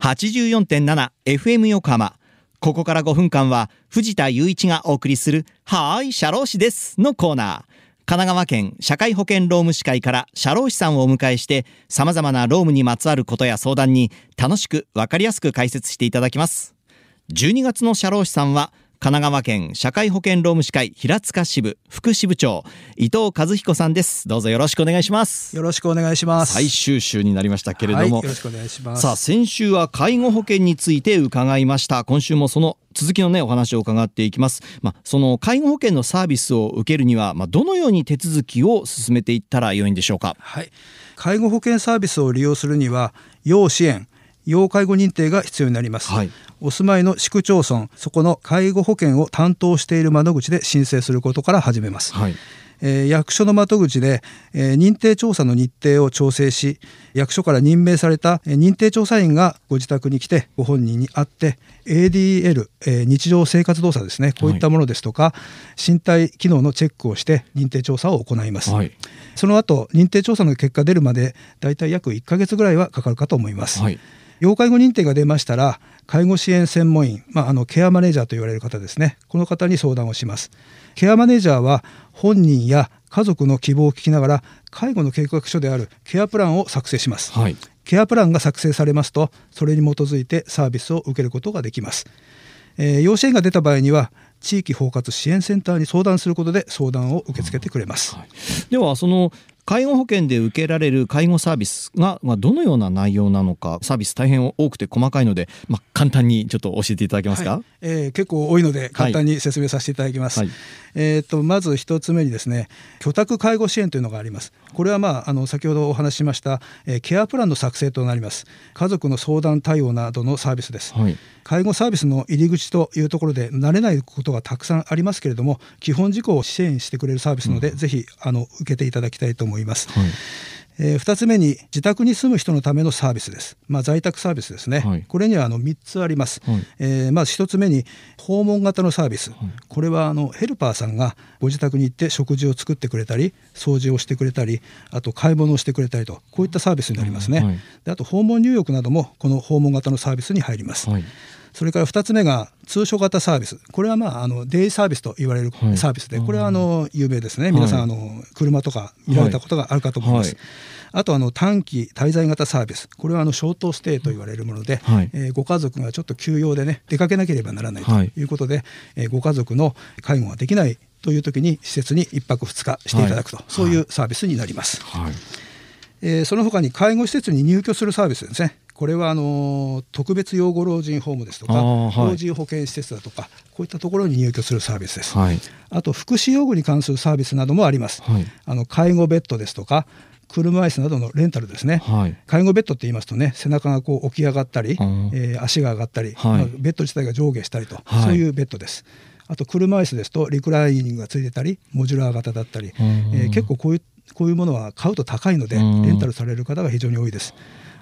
84.7FM 横浜。ここから5分間は藤田雄一がお送りするはーい、社労士ですのコーナー。神奈川県社会保険労務士会から社労士さんをお迎えして様々な労務にまつわることや相談に楽しくわかりやすく解説していただきます。12月の社労士さんは神奈川県社会保険労務士会平塚支部副支部長伊藤和彦さんです。どうぞよろしくお願いします。よろしくお願いします。最終週になりましたけれども、はい、よろしくお願いします。さあ先週は介護保険について伺いました今週もその続きのねお話を伺っていきますまあその介護保険のサービスを受けるにはまあどのように手続きを進めていったら良いんでしょうか？はい、介護保険サービスを利用するには要支援要介護認定が必要になります、はい。お住まいの市区町村そこの介護保険を担当している窓口で申請することから始めます、はい。えー役所の窓口で、えー認定調査の日程を調整し役所から任命されたえー認定調査員がご自宅に来てご本人に会って ADL、えー日常生活動作ですねこういったものですとか、身体機能のチェックをして認定調査を行います、はいその後認定調査の結果出るまでだいたい約1ヶ月ぐらいはかかるかと思います、はい。要介護認定が出ましたら介護支援専門員、まあ、あのケアマネージャーと言われる方ですね。この方に相談をします。ケアマネージャーは本人や家族の希望を聞きながら介護の計画書であるケアプランを作成します、はい。ケアプランが作成されますとそれに基づいてサービスを受けることができます、えー要支援が出た場合には地域包括支援センターに相談することで相談を受け付けてくれます、ではその介護保険で受けられる介護サービスが、まあ、どのような内容なのかサービス大変多くて細かいので、まあ、簡単にちょっと教えていただけますか、はいえー結構多いので簡単に説明させていただきます。はいえー、とまず一つ目にですね居宅介護支援というのがあります。これはまああの先ほどお話ししました、えーケアプランの作成となります。家族の相談対応などのサービスです。はい介護サービスの入り口というところで慣れないことがたくさんありますけれども基本事項を支援してくれるサービスなので、ぜひあの受けていただきたいと思います。はい。えー、2つ目に自宅に住む人のためのサービスです、まあ、在宅サービスですね、はい。これにはあの3つあります、はい。えーまず1つ目に訪問型のサービス、これはあのヘルパーさんがご自宅に行って食事を作ってくれたり掃除をしてくれたりあと買い物をしてくれたりとこういったサービスになりますね、であと訪問入浴などもこの訪問型のサービスに入ります、はいそれから2つ目が通所型サービス。これはまああのデイサービスと言われるはい。サービスで、これはあの有名ですね。皆さん、はいあの車とか見られたことがあるかと思います、はい。あとあの短期滞在型サービス。これはあのショートステイと言われるもので、はい。えーご家族がちょっと休養でね出かけなければならないとはい。いうことで、えーご家族の介護ができないという時に施設に1泊2日していただくと、はい。そういうサービスになります。はい。えーその他に介護施設に入居するサービスですね。これはあのー特別養護老人ホームですとか、はい老人保健施設だとかこういったところに入居するサービスです。はいあと福祉用具に関するサービスなどもあります。はいあの介護ベッドですとか車椅子などのレンタルですね。はい介護ベッドって言いますとね背中がこう起き上がったり、うんえー足が上がったり、はいまあベッド自体が上下したりと、はいそういうベッドです。あと車椅子ですとリクライニングがついてたりモジュラー型だったり、うんえー結構こういうこういうものは買うと高いのでうんレンタルされる方が非常に多いです。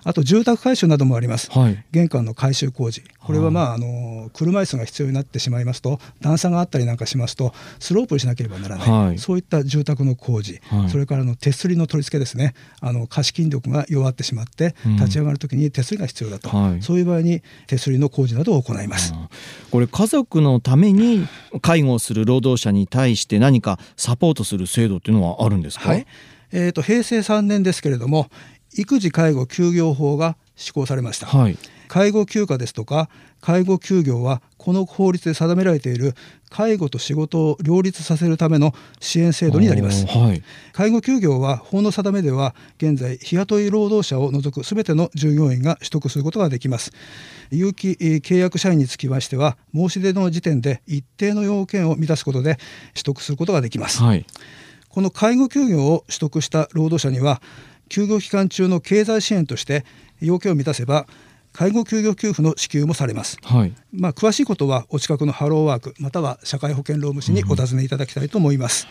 あと住宅改修などもあります。はい。玄関の改修工事。これはまああの車椅子が必要になってしまいますと段差があったりなんかしますとスロープにしなければならない、はい。そういった住宅の工事、はい。それからあの手すりの取り付けですね。あの下肢筋力が弱ってしまってうん。立ち上がるときに手すりが必要だと、はい。そういう場合に手すりの工事などを行います。これ家族のために介護をする労働者に対して何かサポートする制度っていうのはあるんですか、はい。えー、と平成3年ですけれども育児介護休業法が施行されました。はい。介護休暇ですとか介護休業はこの法律で定められている介護と仕事を両立させるための支援制度になります。はい。介護休業は法の定めでは現在日雇い労働者を除くすべての従業員が取得することができます。有期えー契約社員につきましては申し出の時点で一定の要件を満たすことで取得することができます。はい。この介護休業を取得した労働者には休業期間中の経済支援として要件を満たせば介護休業給付の支給もされます。はいまあ、詳しいことはお近くのハローワークまたは社会保険労務士にお尋ねいただきたいと思います。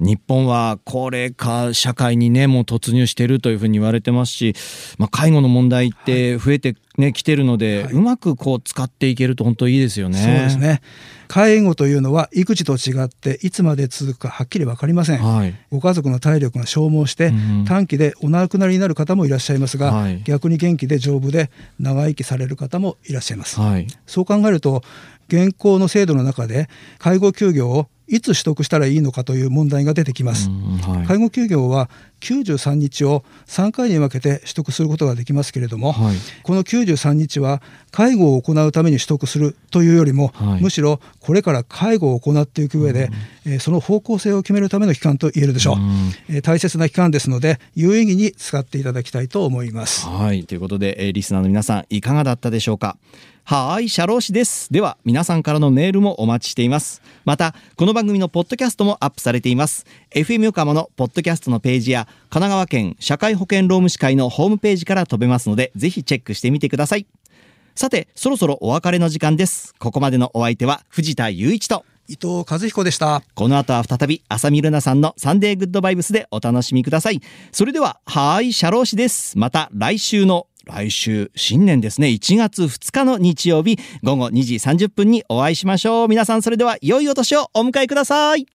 日本は高齢化社会にねもう突入しているというふうに言われてますし、まあ、介護の問題って増えてね、来てるので、はい、うまくこう使っていけると本当いいですよね。そうですね。介護というのは育児と違っていつまで続くかはっきり分かりません、はい、ご家族の体力が消耗して、短期でお亡くなりになる方もいらっしゃいますが、はい、逆に元気で丈夫で長生きされる方もいらっしゃいます、そう考えると現行の制度の中で介護休業をいつ取得したらいいのかという問題が出てきます、はい、介護休業は93日を3回に分けて取得することができますけれども、はい、この93日は介護を行うために取得するというよりも、はい、むしろこれから介護を行っていく上で、えー、その方向性を決めるための期間と言えるでしょう、えー、大切な期間ですので有意義に使っていただきたいと思います。はい。ということで、えー、リスナーの皆さんいかがだったでしょうか？はい、社労士です。では、皆さんからのメールもお待ちしています。また、この番組のポッドキャストもアップされています。FM 横浜のポッドキャストのページや、神奈川県社会保険労務士会のホームページから飛べますので、ぜひチェックしてみてください。さて、そろそろお別れの時間です。ここまでのお相手は藤田雄一と、伊藤和彦でした。この後は再び、浅見ルナさんのサンデーグッドバイブスでお楽しみください。それでは、はい、社労士です。また来週の来週新年ですね。1月2日の日曜日午後2時30分にお会いしましょう。皆さんそれでは良いお年をお迎えください。